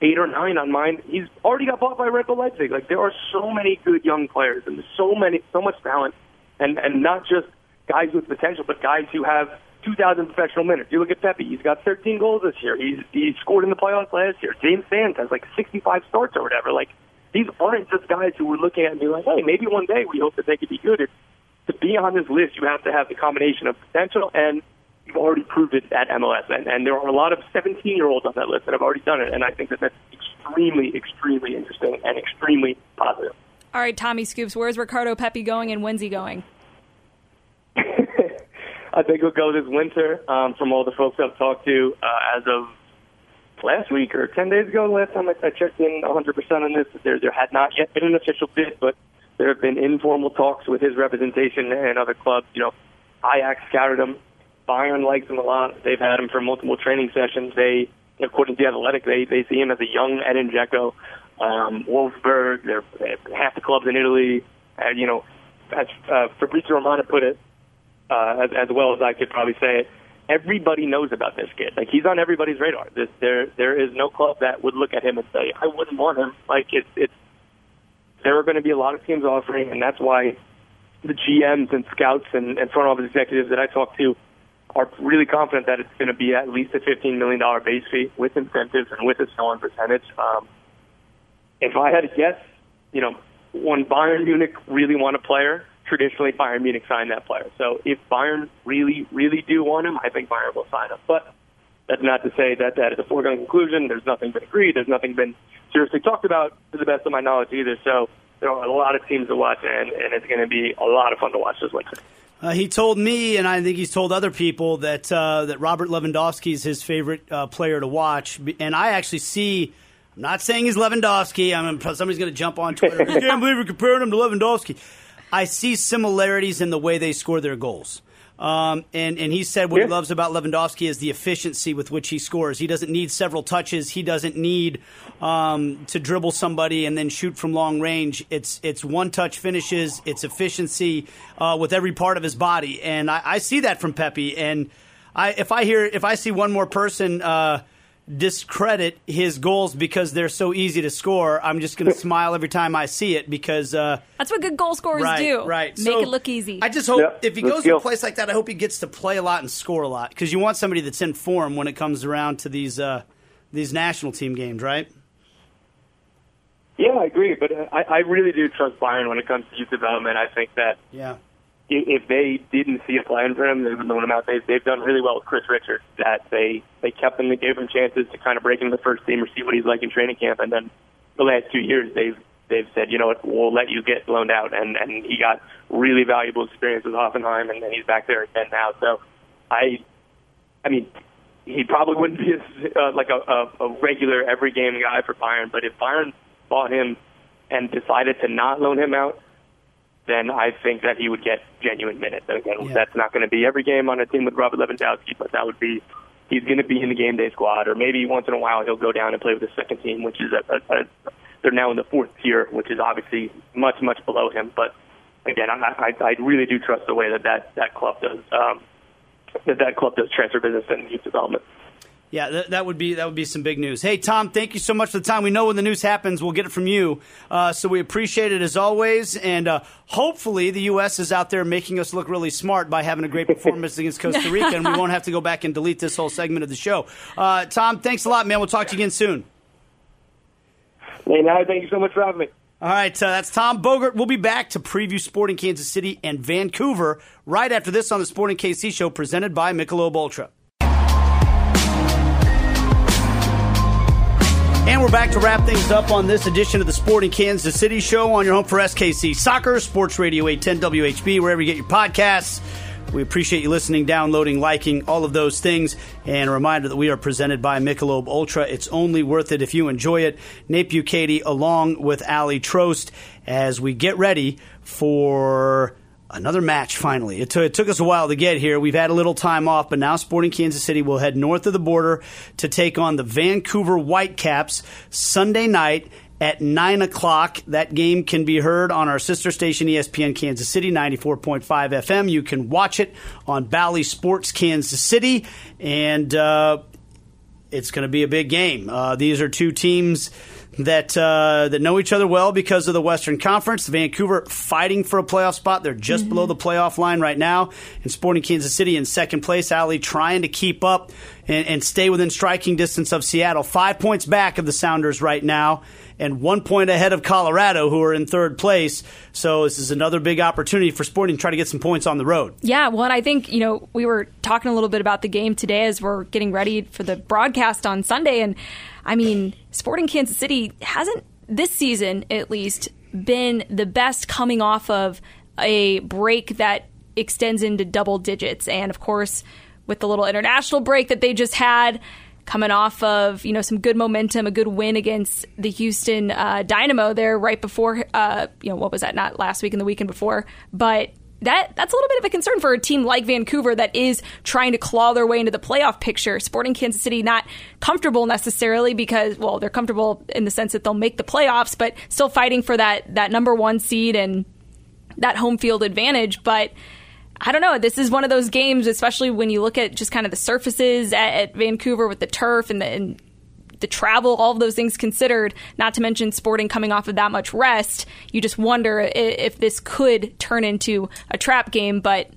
Speaker 6: eight or nine on mine. He's already got bought by Red Bull Leipzig. Like there are so many good young players and so many, so much talent, and and not just guys with potential, but guys who have 2,000 professional minutes. You look at Pepi; he's got 13 goals this year. He's he scored in the playoffs last year. James Sands has like 65 starts or whatever. Like these aren't just guys who we're looking at and be like, hey, maybe one day we hope that they could be good. It's, to be on this list, you have to have the combination of potential and you've already proved it at MLS. And, and there are a lot of 17 year olds on that list that have already done it. And I think that that's extremely, extremely interesting and extremely positive.
Speaker 5: All right, Tommy Scoops, where's Ricardo Pepi going and when's he going?
Speaker 6: I think he'll go this winter. Um, from all the folks I've talked to, uh, as of last week or 10 days ago, last time I, I checked in 100% on this, there, there had not yet been an official bid, but there have been informal talks with his representation and other clubs. You know, Ajax scouted him. Bayern likes him a lot. They've had him for multiple training sessions. They, according to the Athletic, they they see him as a young Edin Dzeko. Um, Wolfsburg, they're half the clubs in Italy. And, you know, as uh, Fabrizio Romano put it, uh, as, as well as I could probably say it, everybody knows about this kid. Like he's on everybody's radar. This, there there is no club that would look at him and say, I wouldn't want him. Like it's it's there are going to be a lot of teams offering, and that's why the GMs and scouts and, and front office executives that I talk to are really confident that it's going to be at least a $15 million base fee with incentives and with a sell-on percentage. Um, if I had to guess, you know, when Bayern Munich really want a player, traditionally Bayern Munich sign that player. So if Bayern really, really do want him, I think Bayern will sign him. But that's not to say that that is a foregone conclusion. There's nothing been agreed. There's nothing been seriously talked about, to the best of my knowledge, either. So there are a lot of teams to watch, and, and it's going to be a lot of fun to watch this winter.
Speaker 4: Uh, he told me, and I think he's told other people that uh, that Robert Lewandowski is his favorite uh, player to watch. And I actually see. I'm not saying he's Lewandowski. I mean, somebody's going to jump on Twitter. [laughs] I can't believe we're comparing him to Lewandowski. I see similarities in the way they score their goals. Um, and, and he said what yeah. he loves about Lewandowski is the efficiency with which he scores. He doesn't need several touches. He doesn't need um, to dribble somebody and then shoot from long range. It's it's one touch finishes. It's efficiency uh, with every part of his body, and I, I see that from Pepi. And I, if I hear if I see one more person. Uh, discredit his goals because they're so easy to score. I'm just going [laughs] to smile every time I see it because uh,
Speaker 5: that's what good goal scorers
Speaker 4: right,
Speaker 5: do.
Speaker 4: Right,
Speaker 5: make
Speaker 4: so
Speaker 5: it look easy.
Speaker 4: I just hope if he goes to a place like that, I hope he gets to play a lot and score a lot because you want somebody that's in form when it comes around to these uh, these national team games, right?
Speaker 6: Yeah, I agree, but I, I really do trust Bayern when it comes to youth development. I think that
Speaker 4: yeah
Speaker 6: if they didn't see a plan for him, they would loan him out. They've, they've done really well with Chris Richards. That they they kept him, they gave him chances to kind of break into the first team or see what he's like in training camp, and then the last two years they've they've said, you know what, we'll let you get loaned out, and and he got really valuable experience with Hoffenheim, and, and he's back there again now. So, I, I mean, he probably wouldn't be a, uh, like a, a, a regular every game guy for Bayern, but if Bayern bought him and decided to not loan him out, then I think that he would get genuine minutes. And again, yeah. that's not going to be every game on a team with Robert Lewandowski, but that would be he's going to be in the game day squad, or maybe once in a while he'll go down and play with the second team, which is a, a, a they're now in the fourth tier, which is obviously much much below him. But again, I, I, I really do trust the way that that, that club does um, that that club does transfer business and youth development.
Speaker 4: Yeah, that, that, would be that would be some big news. Hey, Tom, thank you so much for the time. We know when the news happens, we'll get it from you. Uh, so we appreciate it as always, and uh, hopefully the U.S. is out there making us look really smart by having a great performance against [laughs] Costa Rica, and we won't have to go back and delete this whole segment of the show. Uh, Tom, thanks a lot, man. We'll talk to you again soon.
Speaker 6: Hey, now thank you so much for having me.
Speaker 4: All right, uh, that's Tom Bogert. We'll be back to preview Sporting Kansas City and Vancouver right after this on the Sporting KC show presented by Michelob Ultra. And we're back to wrap things up on this edition of the Sporting Kansas City Show on your home for SKC Soccer, Sports Radio 810 WHB, wherever you get your podcasts. We appreciate you listening, downloading, liking, all of those things. And a reminder that we are presented by Michelob Ultra. It's only worth it if you enjoy it. Nate Bukaty along with Aly Trost as we get ready for Another match finally. It, t- it, took us a while to get here. We've had a little time off, but now Sporting Kansas City will head north of the border to take on the Vancouver Whitecaps Sunday night at 9 o'clock. That game can be heard on our sister station, ESPN Kansas City, 94.5 FM. You can watch it on Bally Sports Kansas City. And uh, it's going to be a big game. Uh, these are two teams that uh, that know each other well because of the Western Conference. Vancouver fighting for a playoff spot; they're just mm-hmm. below the playoff line right now. And Sporting Kansas City in second place. Aly trying to keep up and, and stay within striking distance of Seattle, five points back of the Sounders right now and one point ahead of Colorado, who are in third place. So this is another big opportunity for Sporting to try to get some points on the road.
Speaker 5: Yeah, well, I think you know we were talking a little bit about the game today as we're getting ready for the broadcast on Sunday, and I mean, Sporting Kansas City hasn't this season at least been the best coming off of a break that extends into double digits, and of course with the little international break that they just had coming off of you know some good momentum, a good win against the Houston uh, Dynamo there right before uh, you know what was that? Not last week and the weekend before, but that that's a little bit of a concern for a team like Vancouver that is trying to claw their way into the playoff picture. Sporting Kansas City not comfortable necessarily because well they're comfortable in the sense that they'll make the playoffs, but still fighting for that that number one seed and that home field advantage, but I don't know. This is one of those games, especially when you look at just kind of the surfaces at, at Vancouver with the turf and the, and the travel, all of those things considered, not to mention sporting coming off of that much rest, you just wonder if, this could turn into a trap game. But,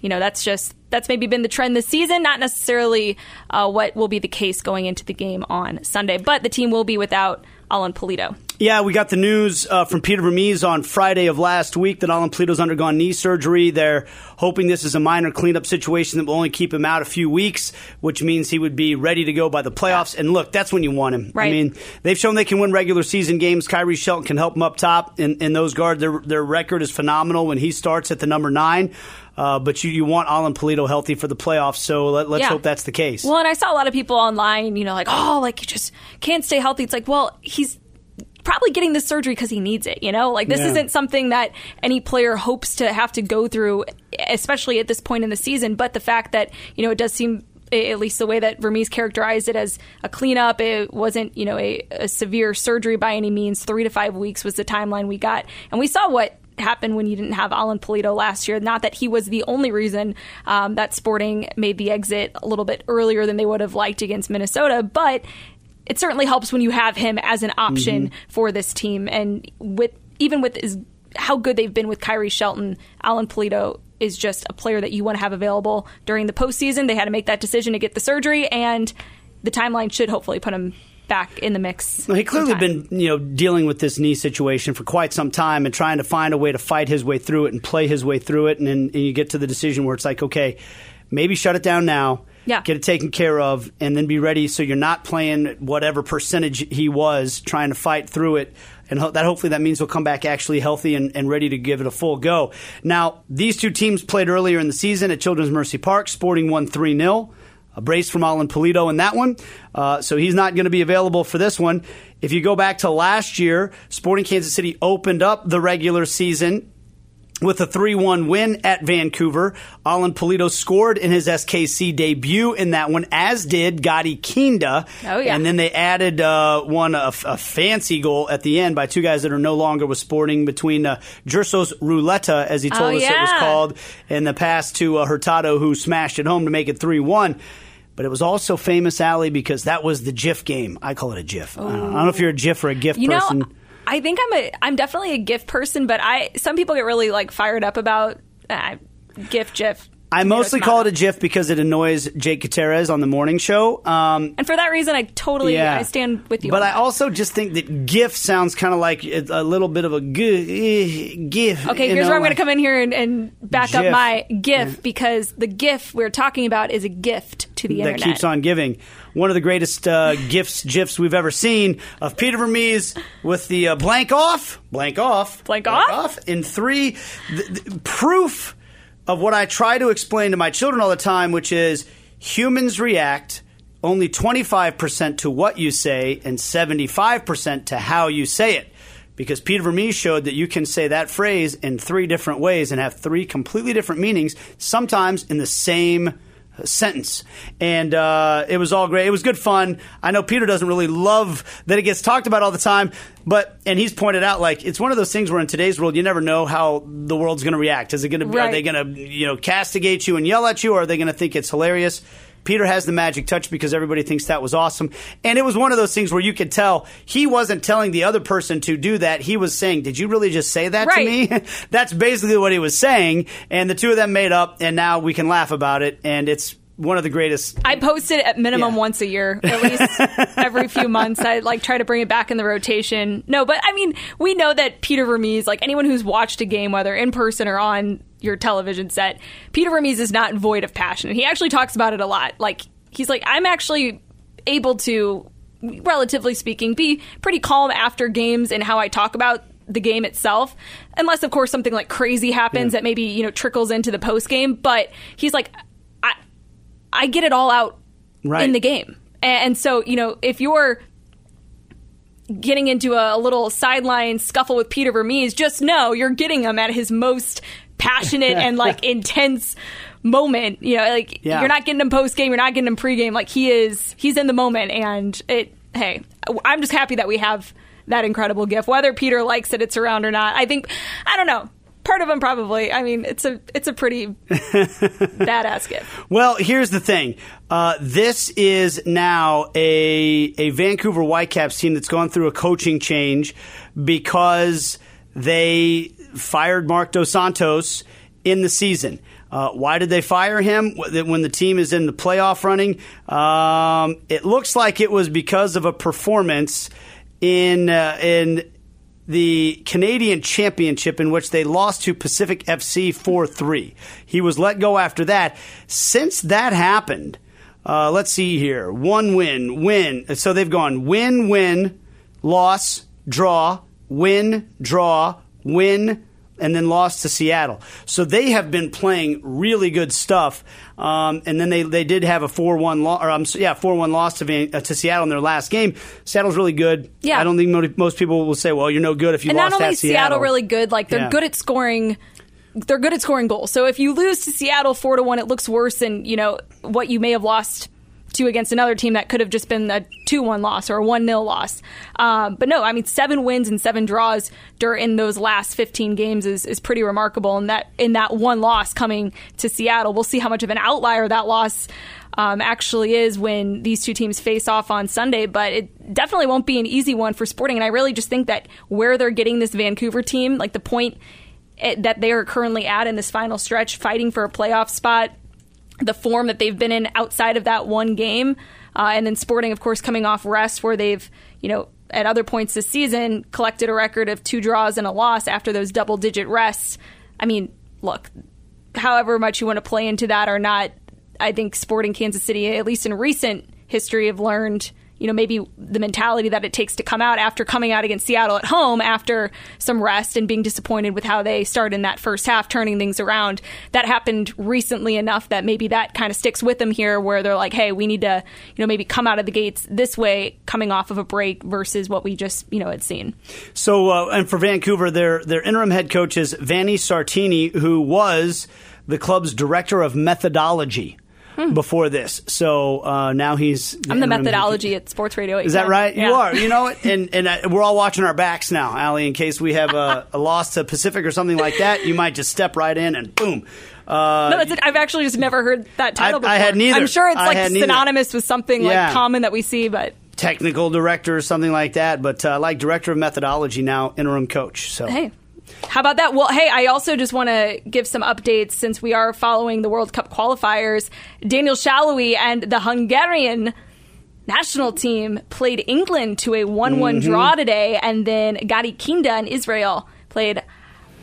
Speaker 5: you know, that's just, that's maybe been the trend this season, not necessarily uh, what will be the case going into the game on Sunday. But the team will be without Alan Pulido.
Speaker 4: Yeah, we got the news uh, from Peter Vermes on Friday of last week that Alan Pulido's undergone knee surgery. They're hoping this is a minor cleanup situation that will only keep him out a few weeks, which means he would be ready to go by the playoffs. And look, that's when you want him.
Speaker 5: Right.
Speaker 4: I mean, they've shown they can win regular season games. Khiry Shelton can help them up top in, in those guards. Their, their record is phenomenal when he starts at the number nine. Uh, but you, you want Alan Pulido healthy for the playoffs, so let, us yeah. hope that's the case.
Speaker 5: Well, and I saw a lot of people online, you know, like, oh, like you just can't stay healthy. It's like, well, he's probably getting this surgery because he needs it. You know, like this yeah. isn't something that any player hopes to have to go through, especially at this point in the season. But the fact that you know it does seem at least the way that Vermes characterized it as a cleanup. It wasn't, you know, a, a, severe surgery by any means. Three to five weeks was the timeline we got, and we saw what happened when you didn't have Alan Pulido last year. Not that he was the only reason um, that Sporting made the exit a little bit earlier than they would have liked against Minnesota, but it certainly helps when you have him as an option mm-hmm. for this team. And with even with his, how good they've been with Khiry Shelton, Alan Pulido is just a player that you want to have available during the postseason. They had to make that decision to get the surgery, and the timeline should hopefully put him back in the mix.
Speaker 4: Well, he clearly been you know dealing with this knee situation for quite some time and trying to find a way to fight his way through it and play his way through it, and then and you get to the decision where it's like, okay, maybe shut it down now
Speaker 5: yeah.
Speaker 4: get it taken care of, and then be ready so you're not playing whatever percentage he was trying to fight through it. And ho- that hopefully that means he'll come back actually healthy and, and ready to give it a full go. Now, these two teams played earlier in the season at Children's Mercy Park. Sporting won 3 0. A brace from Alan Pulido in that one. Uh, so he's not going to be available for this one. If you go back to last year, Sporting Kansas City opened up the regular season with a 3-1 win at Vancouver. Alan Pulido scored in his SKC debut in that one, as did Gadi Kinda.
Speaker 5: Oh, yeah.
Speaker 4: And then they added uh, one, a, a, fancy goal at the end by two guys that are no longer with Sporting between uh, Gerso's Ruleta, as he told
Speaker 5: oh,
Speaker 4: us
Speaker 5: yeah.
Speaker 4: it was called, and the pass to uh, Hurtado, who smashed it home to make it 3-1. But it was also famous, Aly, because that was the GIF game. I call it a GIF. I don't, I don't, know if you're a GIF or a GIF
Speaker 5: you
Speaker 4: person.
Speaker 5: Know, I think I'm a I'm definitely a GIF person, but I some people get really like fired up about uh, GIF.
Speaker 4: I mostly call it a GIF because it annoys Jake Gutierrez on the morning show. Um,
Speaker 5: and for that reason, I totally yeah. I stand with you.
Speaker 4: But I also just think that GIF sounds kind of like a little bit of a GIF.
Speaker 5: Okay, here's know, where I'm going to come in here and, and back GIF. up my GIF yeah. because the GIF we're talking about is a gift to the
Speaker 4: that
Speaker 5: internet.
Speaker 4: That keeps on giving. One of the greatest uh, gifts, GIFs we've ever seen of Peter Vermes with the uh, blank off, blank off,
Speaker 5: blank, blank off?
Speaker 4: off in three. proof of what I try to explain to my children all the time, which is humans react only 25% to what you say and 75% to how you say it. Because Peter Vermes showed that you can say that phrase in three different ways and have three completely different meanings, sometimes in the same sentence. And uh, it was all great. It was good fun. I know Peter doesn't really love that it gets talked about all the time, but and he's pointed out like it's one of those things where in today's world you never know how the world's going to react. Is it going to right. are they going to you know castigate you and yell at you, or are they going to think it's hilarious? Peter has the magic touch because everybody thinks that was awesome. And it was one of those things where you could tell he wasn't telling the other person to do that. He was saying, Did you really just say that
Speaker 5: Right.
Speaker 4: to me? [laughs] That's basically what he was saying. And the two of them made up, and now we can laugh about it. And it's one of the greatest.
Speaker 5: I post it at minimum
Speaker 4: Yeah.
Speaker 5: once a year, at least [laughs] every few months. I like try to bring it back in the rotation. No, but I mean, we know that Peter Vermes, like anyone who's watched a game, whether in person or on your television set, Peter Vermes is not void of passion. And he actually talks about it a lot. Like he's like, I'm actually able to, relatively speaking, be pretty calm after games and how I talk about the game itself unless of course something like crazy happens that maybe you know trickles into the post game but he's like I I get it all out
Speaker 4: Right.
Speaker 5: in the game. And so, you know, if you're getting into a, little sideline scuffle with Peter Vermes, just know you're getting him at his most passionate and like [laughs] intense moment. You know, like
Speaker 4: Yeah.
Speaker 5: you're not getting him post game, you're not getting him pre game. Like he is, he's in the moment. And it, hey, I'm just happy that we have that incredible gift. Whether Peter likes it, it's around or not. I think, I don't know. Part of him probably. I mean, it's a it's a pretty [laughs] badass gift.
Speaker 4: Well, here's the thing. Uh, this is now a a Vancouver Whitecaps team that's gone through a coaching change because they fired Marc Dos Santos in the season. Uh, why did they fire him when the team is in the playoff running? Um, it looks like it was because of a performance in uh, in the Canadian Championship in which they lost to Pacific FC 4 3. He was let go after that. Since that happened, uh, let's see here one win, win. So they've gone win, win, loss, draw, win, draw, win, and then lost to Seattle. So they have been playing really good stuff. Um, and then they, they did have a four one loss, or um, yeah, four one loss to Van, uh, to Seattle in their last game. Seattle's really good.
Speaker 5: Yeah.
Speaker 4: I don't think most people will say, "Well, you're no good if you
Speaker 5: and
Speaker 4: lost
Speaker 5: not only
Speaker 4: at
Speaker 5: is Seattle really good, like they're
Speaker 4: Yeah.
Speaker 5: good at scoring. They're good at scoring goals. So if you lose to Seattle four to one, it looks worse than you know what you may have lost to against another team that could have just been a two one loss or a one 0 loss. Um, but no, I mean seven wins and seven draws during those last fifteen games is is pretty remarkable. And that in that one loss coming to Seattle, we'll see how much of an outlier that loss. Um, actually is when these two teams face off on Sunday, but it definitely won't be an easy one for Sporting. And I really just think that where they're getting this Vancouver team, like the point it, that they are currently at in this final stretch, fighting for a playoff spot, the form that they've been in outside of that one game, uh, and then Sporting, of course, coming off rest where they've, you know, at other points this season collected a record of two draws and a loss after those double digit rests. I mean, look, however much you want to play into that or not, I think Sporting Kansas City, at least in recent history, have learned. You know, maybe the mentality that it takes to come out after coming out against Seattle at home after some rest and being disappointed with how they started in that first half, turning things around. That happened recently enough that maybe that kind of sticks with them here, where they're like, "Hey, we need to, you know, maybe come out of the gates this way, coming off of a break versus what we just, you know, had seen."
Speaker 4: So, uh, and for Vancouver, their their interim head coach is Vanni Sartini, who was the club's director of methodology before this. So uh, now he's
Speaker 5: Hmm. I'm the methodology at Sports Radio.
Speaker 4: Is that
Speaker 5: 810.
Speaker 4: right? You are. You know it. [laughs] And and uh, we're all watching our backs now, Aly. In case we have a, a loss to Pacific or something like that, you might just step right in and boom. Uh,
Speaker 5: No, that's it. I've actually just never heard that title
Speaker 4: I-
Speaker 5: before.
Speaker 4: I had neither.
Speaker 5: I'm sure it's
Speaker 4: I
Speaker 5: like
Speaker 4: had neither.
Speaker 5: synonymous with something
Speaker 4: Yeah.
Speaker 5: like common that we see, but
Speaker 4: technical director or something like that. But uh, like director of methodology now, interim coach. So
Speaker 5: hey. How about that? Well, hey, I also just want to give some updates since we are following the World Cup qualifiers. Daniel Salloi and the Hungarian national team played England to a 1 1
Speaker 4: Mm-hmm.
Speaker 5: draw today, and then Gadi Kinda and Israel played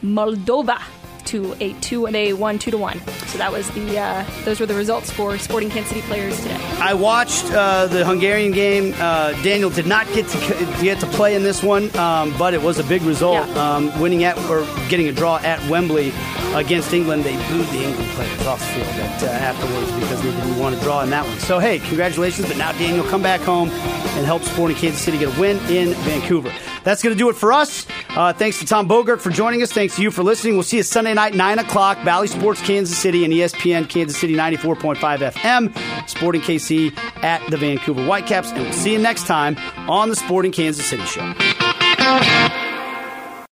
Speaker 5: Moldova to a two and a one two to one. So that was the uh, those were the results for Sporting Kansas City players today.
Speaker 4: I watched uh, the Hungarian game. Uh, Daniel did not get to get to play in this one, um, but it was a big result.
Speaker 5: Yeah.
Speaker 4: Um, winning at or getting a draw at Wembley against England, they booed the England players off the field at, uh, afterwards because they didn't want to draw in that one. So hey, congratulations! But now Daniel, come back home and help Sporting Kansas City get a win in Vancouver. That's going to do it for us. Uh, thanks to Tom Bogert for joining us. Thanks to you for listening. We'll see you Sunday night, 9 o'clock, Bally Sports Kansas City and ESPN Kansas City 94.5 FM, Sporting KC at the Vancouver Whitecaps. And we'll see you next time on the Sporting Kansas City Show.